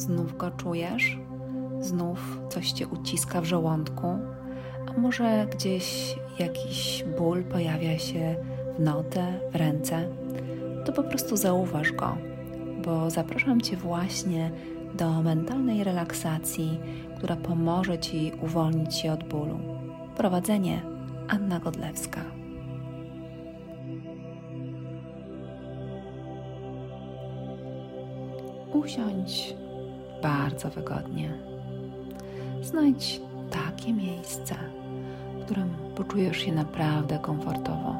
Znów go czujesz? Znów coś cię uciska w żołądku? A może gdzieś jakiś ból pojawia się w notę, w ręce? To po prostu zauważ go, bo zapraszam cię właśnie do mentalnej relaksacji, która pomoże ci uwolnić się od bólu. Prowadzenie Anna Godlewska. Usiądź bardzo wygodnie. Znajdź takie miejsce, w którym poczujesz się naprawdę komfortowo.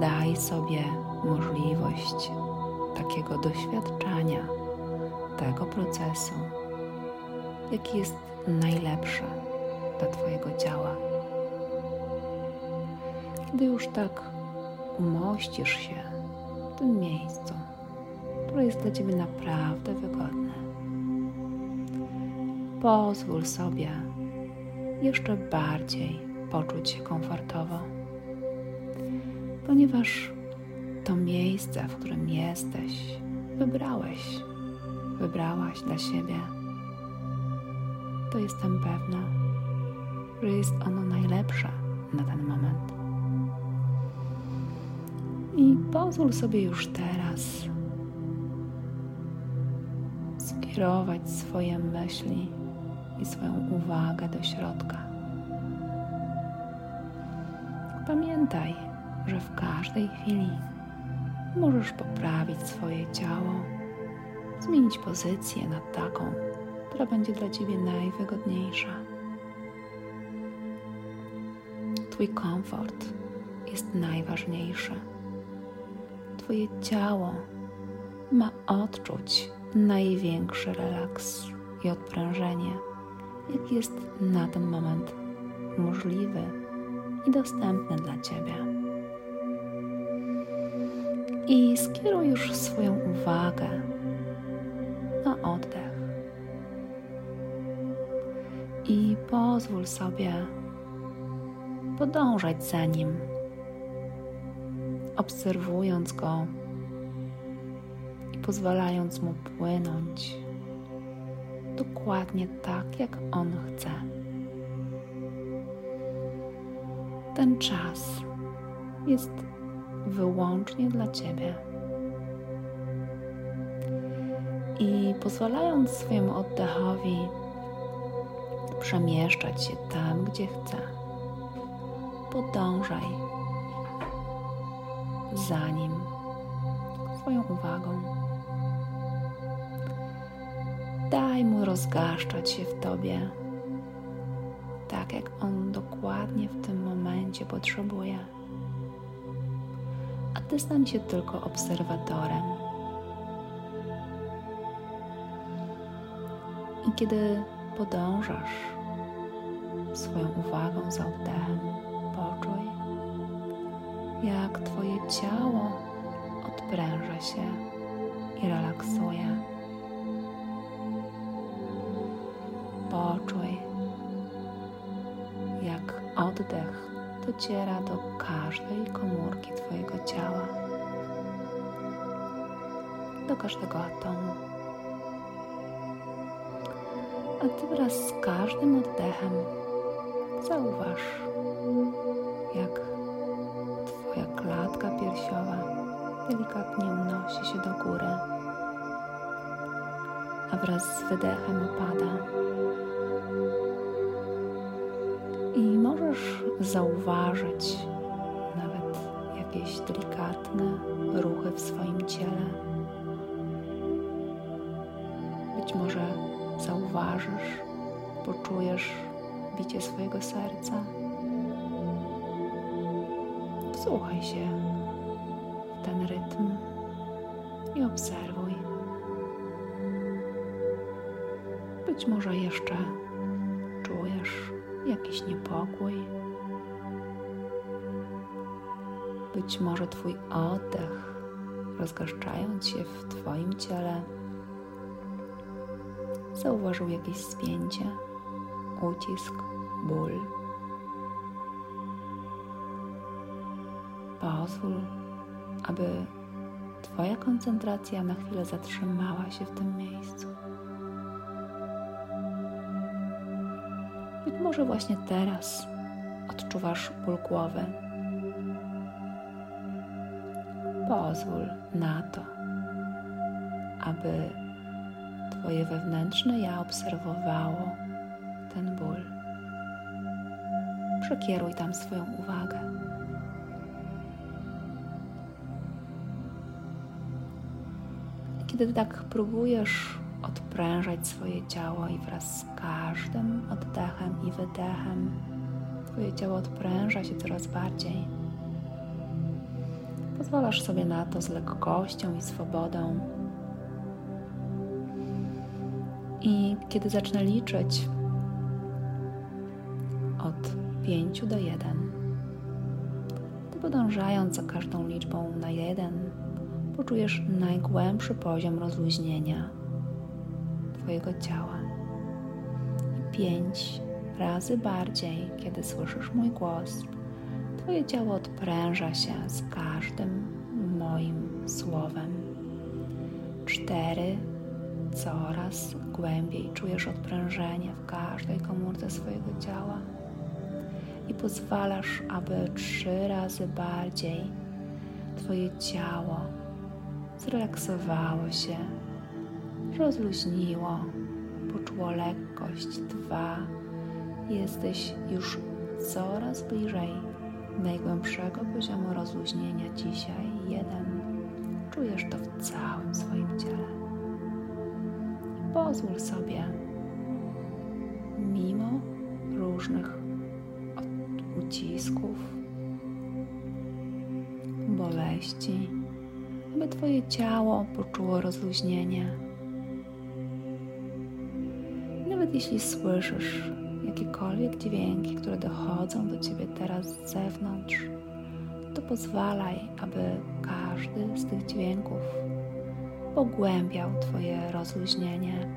Daj sobie możliwość takiego doświadczania tego procesu, jaki jest najlepszy dla Twojego ciała. Kiedy już tak umościsz się w tym miejscu, które jest dla Ciebie naprawdę wygodne, pozwól sobie jeszcze bardziej poczuć się komfortowo, ponieważ to miejsce, w którym jesteś, wybrałeś, wybrałaś dla siebie. To jestem pewna, że jest ono najlepsze na ten moment. I pozwól sobie już teraz skierować swoje myśli i swoją uwagę do środka. Pamiętaj, że w każdej chwili możesz poprawić swoje ciało, zmienić pozycję na taką, która będzie dla Ciebie najwygodniejsza. Twój komfort jest najważniejszy. Twoje ciało ma odczuć największy relaks i odprężenie, jaki jest na ten moment możliwy i dostępny dla Ciebie. I skieruj już swoją uwagę na oddech. I pozwól sobie podążać za nim, obserwując go pozwalając mu płynąć dokładnie tak, jak on chce. Ten czas jest wyłącznie dla Ciebie. I pozwalając swojemu oddechowi przemieszczać się tam, gdzie chce, podążaj za nim swoją uwagą. Daj mu rozgaszczać się w tobie, tak jak on dokładnie w tym momencie potrzebuje. A ty stań się tylko obserwatorem. I kiedy podążasz swoją uwagą za oddechem, poczuj, jak Twoje ciało odpręża się i relaksuje. Poczuj, jak oddech dociera do każdej komórki Twojego ciała, do każdego atomu. A Ty wraz z każdym oddechem zauważ, jak Twoja klatka piersiowa delikatnie unosi się do góry, a wraz z wydechem opada. I możesz zauważyć nawet jakieś delikatne ruchy w swoim ciele. Być może zauważysz, poczujesz bicie swojego serca. Wsłuchaj się w ten rytm i obserwuj. Być może jeszcze jakiś niepokój. Być może Twój oddech, rozgaszczając się w Twoim ciele, zauważył jakieś spięcie, ucisk, ból. Pozwól, aby Twoja koncentracja na chwilę zatrzymała się w tym miejscu. Może właśnie teraz odczuwasz ból głowy. Pozwól na to, aby Twoje wewnętrzne ja obserwowało ten ból. Przekieruj tam swoją uwagę. Kiedy tak próbujesz odprężać swoje ciało i wraz z każdym oddechem i wydechem Twoje ciało odpręża się coraz bardziej. Pozwalasz sobie na to z lekkością i swobodą. I kiedy zacznę liczyć od 5 do 1, to podążając za każdą liczbą na 1, poczujesz najgłębszy poziom rozluźnienia Twojego ciała. I 5 razy bardziej, kiedy słyszysz mój głos. Twoje ciało odpręża się z każdym moim słowem. Cztery. Coraz głębiej czujesz odprężenie w każdej komórce swojego ciała i pozwalasz, aby trzy razy bardziej Twoje ciało zrelaksowało się, rozluźniło, poczuło lekkość. Dwa jesteś już coraz bliżej najgłębszego poziomu rozluźnienia dzisiaj. Jeden. Czujesz to w całym swoim ciele. Pozwól sobie, mimo różnych ucisków, boleści, aby Twoje ciało poczuło rozluźnienie. Jeśli słyszysz jakiekolwiek dźwięki, które dochodzą do Ciebie teraz z zewnątrz, to pozwalaj, aby każdy z tych dźwięków pogłębiał Twoje rozluźnienie.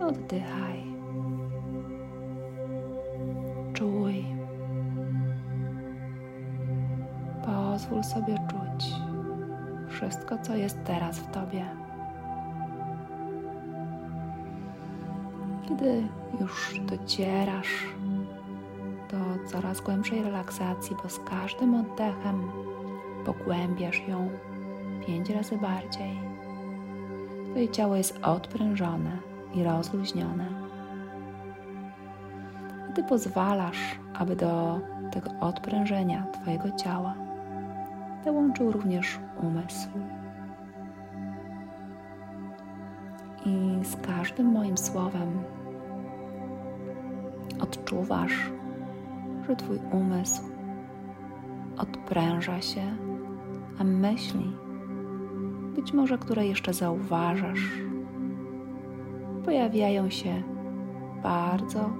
Oddychaj. Czuj. Pozwól sobie czuć wszystko, co jest teraz w Tobie. Kiedy już docierasz do coraz głębszej relaksacji, bo z każdym oddechem pogłębiasz ją pięć razy bardziej. Twoje ciało jest odprężone i rozluźnione. A Ty pozwalasz, aby do tego odprężenia Twojego ciała dołączył również umysł. I z każdym moim słowem odczuwasz, że Twój umysł odpręża się, a myśli, być może które jeszcze zauważasz, pojawiają się w bardzo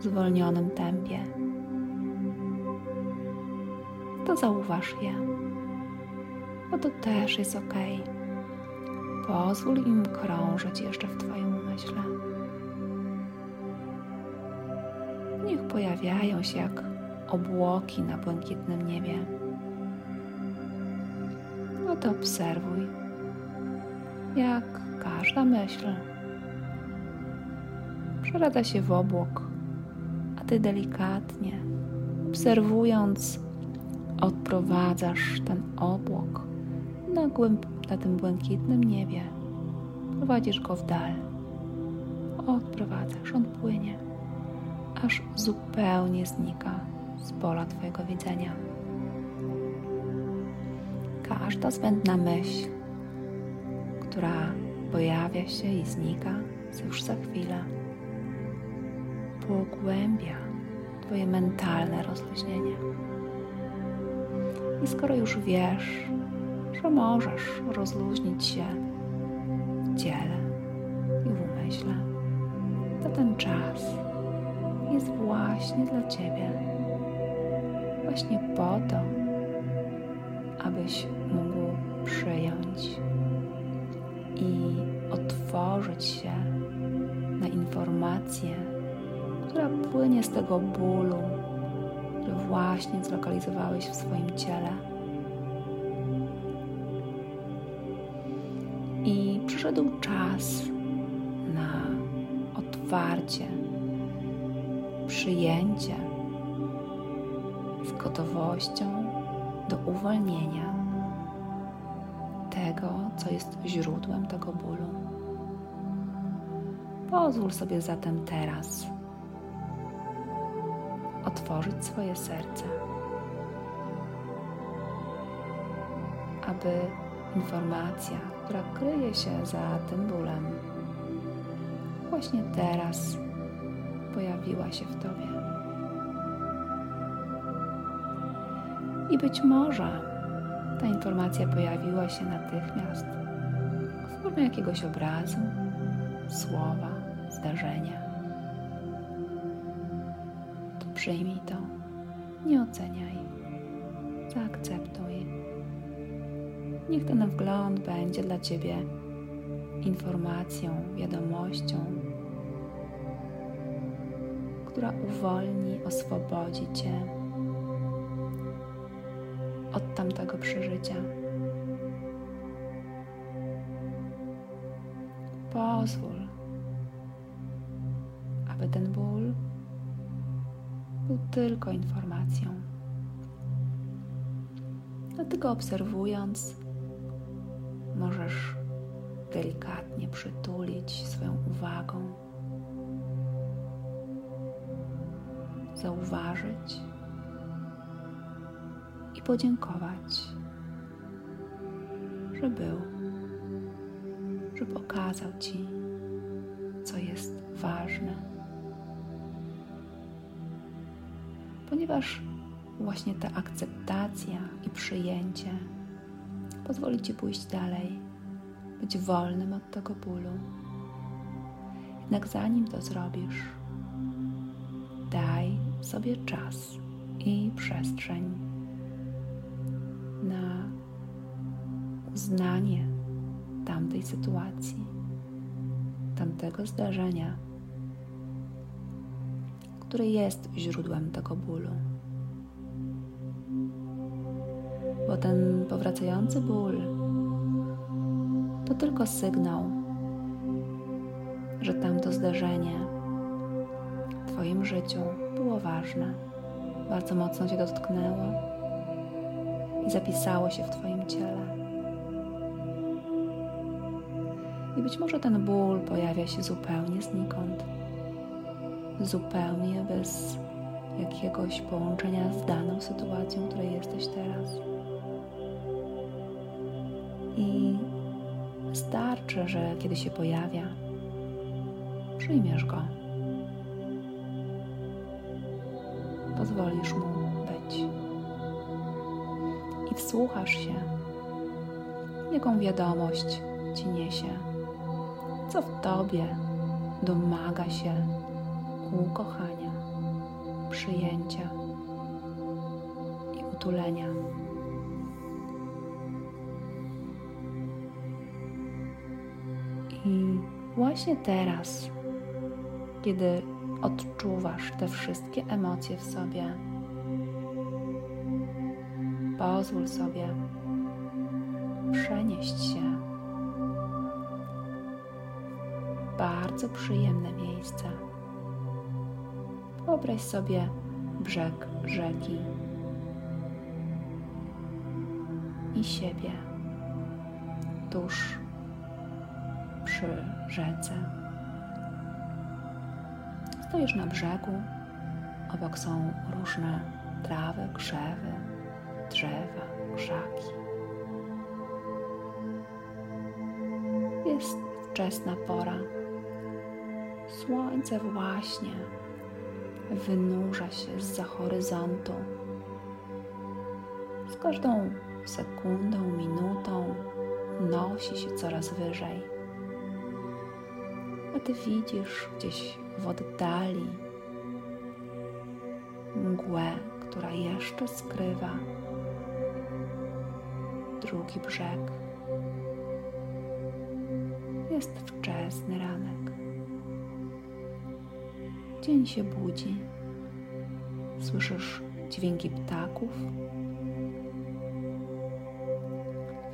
zwolnionym tempie. To zauważ je, bo to też jest ok. Pozwól im krążyć jeszcze w Twoim umyśle. Pojawiają się jak obłoki na błękitnym niebie. No to obserwuj, jak każda myśl przeradza się w obłok, a ty delikatnie, obserwując, odprowadzasz ten obłok na, głęb, na tym błękitnym niebie. Prowadzisz go w dal. Odprowadzasz, on płynie aż zupełnie znika z pola Twojego widzenia. Każda zbędna myśl, która pojawia się i znika już za chwilę, pogłębia Twoje mentalne rozluźnienie. I skoro już wiesz, że możesz rozluźnić się w ciele i w umyśle, to ten czas jest właśnie dla Ciebie. Właśnie po to, abyś mógł przyjąć i otworzyć się na informację, która płynie z tego bólu, który właśnie zlokalizowałeś w swoim ciele. I przyszedł czas na otwarcie przyjęcie z gotowością do uwolnienia tego, co jest źródłem tego bólu. Pozwól sobie zatem teraz otworzyć swoje serce, aby informacja, która kryje się za tym bólem, właśnie teraz pojawiła się w Tobie. I być może ta informacja pojawiła się natychmiast w formie jakiegoś obrazu, słowa, zdarzenia. To przyjmij to, nie oceniaj, zaakceptuj. Niech ten wgląd będzie dla Ciebie informacją, wiadomością, która uwolni, oswobodzi Cię od tamtego przeżycia. Pozwól, aby ten ból był tylko informacją. Dlatego obserwując, możesz delikatnie przytulić swoją uwagą, zauważyć i podziękować, że był, że pokazał Ci, co jest ważne. Ponieważ właśnie ta akceptacja i przyjęcie pozwoli Ci pójść dalej, być wolnym od tego bólu. Jednak zanim to zrobisz, sobie czas i przestrzeń na uznanie tamtej sytuacji, tamtego zdarzenia, które jest źródłem tego bólu. Bo ten powracający ból to tylko sygnał, że tamto zdarzenie w Twoim życiu było ważne, bardzo mocno Cię dotknęło i zapisało się w Twoim ciele. I być może ten ból pojawia się zupełnie znikąd, zupełnie bez jakiegoś połączenia z daną sytuacją, w której jesteś teraz. I wystarczy, że kiedy się pojawia, przyjmiesz go. Pozwolisz mu być. I wsłuchasz się, jaką wiadomość ci niesie, co w tobie domaga się ukochania, przyjęcia i utulenia. I właśnie teraz, kiedy odczuwasz te wszystkie emocje w sobie, pozwól sobie przenieść się w bardzo przyjemne miejsce. Wyobraź sobie brzeg rzeki i siebie tuż przy rzece. Stoisz na brzegu, obok są różne trawy, krzewy, drzewa, krzaki. Jest wczesna pora. Słońce właśnie wynurza się z za horyzontu. Z każdą sekundą, minutą nosi się coraz wyżej a ty widzisz gdzieś w oddali mgłę, która jeszcze skrywa drugi brzeg. Jest wczesny ranek. Dzień się budzi. Słyszysz dźwięki ptaków.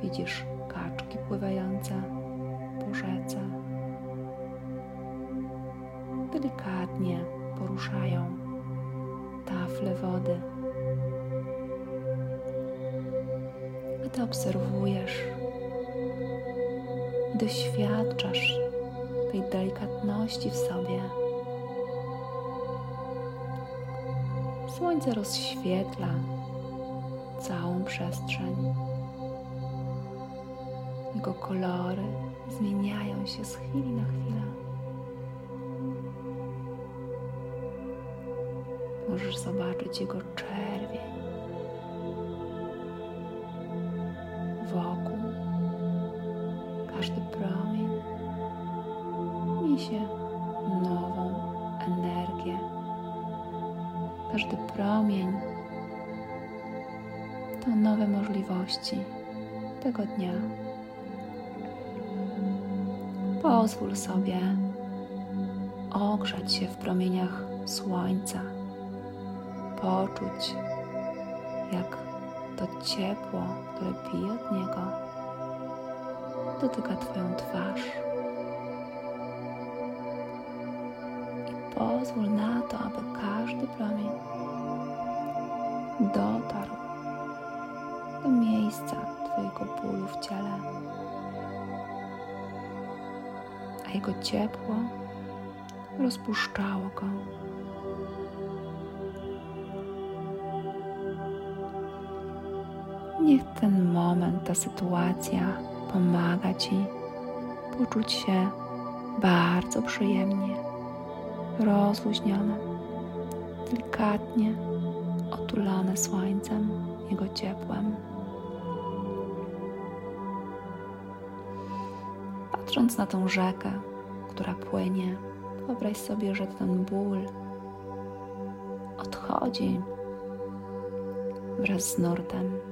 Widzisz kaczki pływające po rzece. Delikatnie poruszają tafle wody. Ty obserwujesz doświadczasz tej delikatności w sobie. Słońce rozświetla całą przestrzeń. Jego kolory zmieniają się z chwili na chwilę. Możesz zobaczyć jego czerwień wokół. Każdy promień niesie nową energię. Każdy promień to nowe możliwości tego dnia. Pozwól sobie ogrzać się w promieniach słońca, poczuć, jak to ciepło, które pije od niego, dotyka Twoją twarz. I pozwól na to, aby każdy promień dotarł do miejsca Twojego bólu w ciele. A jego ciepło rozpuszczało go. Ten moment, ta sytuacja pomaga Ci poczuć się bardzo przyjemnie, rozluźnione, delikatnie otulone słońcem, jego ciepłem. Patrząc na tą rzekę, która płynie, wyobraź sobie, że ten ból odchodzi wraz z nurtem.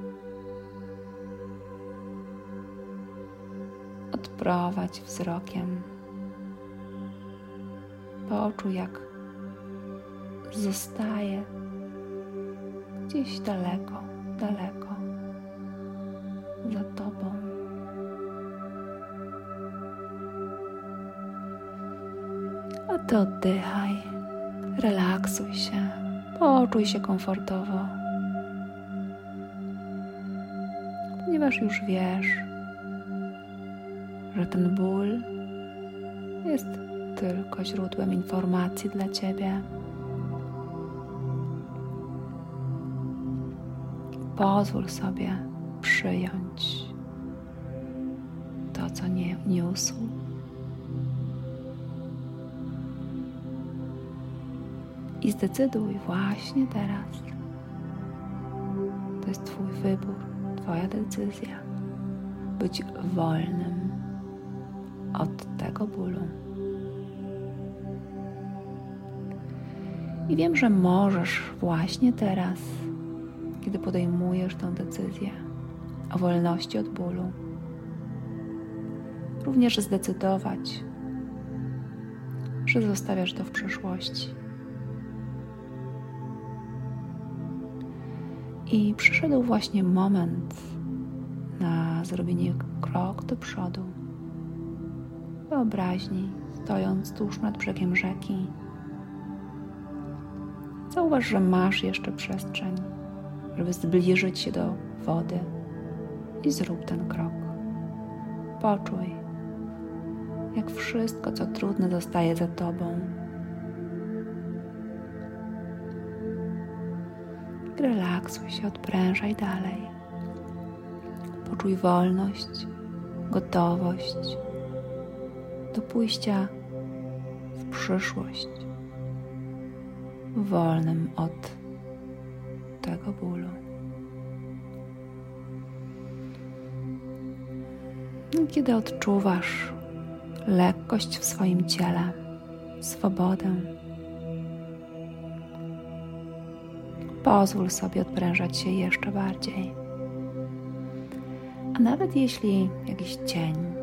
Odprowadź wzrokiem. Poczuj, jak zostaje gdzieś daleko, daleko za Tobą. A Ty oddychaj, relaksuj się, poczuj się komfortowo, ponieważ już wiesz, że ten ból jest tylko źródłem informacji dla Ciebie. Pozwól sobie przyjąć to, co nie niósł. I zdecyduj właśnie teraz. To jest Twój wybór, Twoja decyzja. Być wolnym od tego bólu. I wiem, że możesz właśnie teraz kiedy podejmujesz tę decyzję o wolności od bólu. Również zdecydować, że zostawiasz to w przeszłości. I przyszedł właśnie moment na zrobienie krok do przodu. Wyobraźni, stojąc tuż nad brzegiem rzeki, zauważ, że masz jeszcze przestrzeń żeby zbliżyć się do wody i zrób ten krok. Poczuj, jak wszystko, co trudne, zostaje za tobą. Relaksuj się, odprężaj dalej. Poczuj wolność, gotowość do pójścia w przyszłość, wolnym od tego bólu. Kiedy odczuwasz lekkość w swoim ciele, swobodę, pozwól sobie odprężać się jeszcze bardziej. A nawet jeśli jakiś cień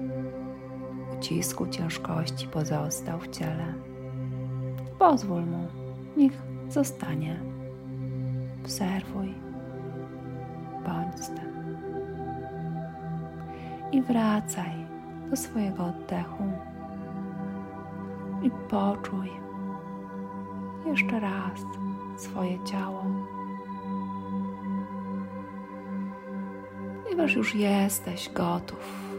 ucisku, ciężkości pozostał w ciele, pozwól mu, niech zostanie. Obserwuj, bądź z tym. I wracaj do swojego oddechu. I poczuj jeszcze raz swoje ciało. Ponieważ już jesteś gotów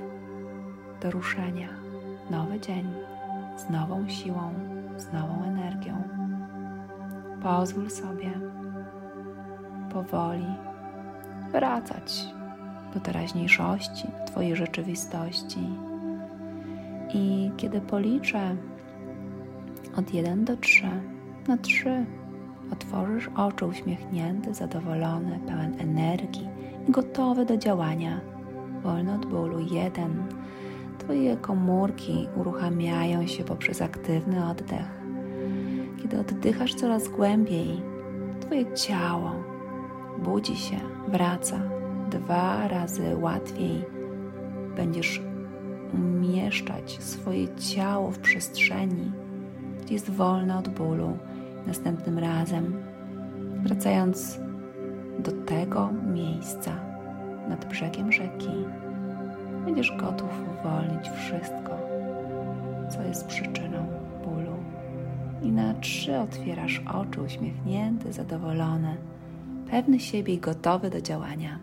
do ruszenia, nowy dzień z nową siłą, z nową energią. Pozwól sobie powoli wracać do teraźniejszości, do Twojej rzeczywistości. I kiedy policzę od 1 do 3, na 3 otworzysz oczy uśmiechnięty, zadowolony, pełen energii i gotowy do działania. Wolny od bólu. 1. Twoje komórki uruchamiają się poprzez aktywny oddech. Kiedy oddychasz coraz głębiej, Twoje ciało budzi się, wraca dwa razy łatwiej. Będziesz umieszczać swoje ciało w przestrzeni, gdzie jest wolne od bólu. Następnym razem, wracając do tego miejsca nad brzegiem rzeki, będziesz gotów uwolnić wszystko, co jest przyczyną bólu. I na trzy otwierasz oczy uśmiechnięty, zadowolony, pewny siebie i gotowy do działania.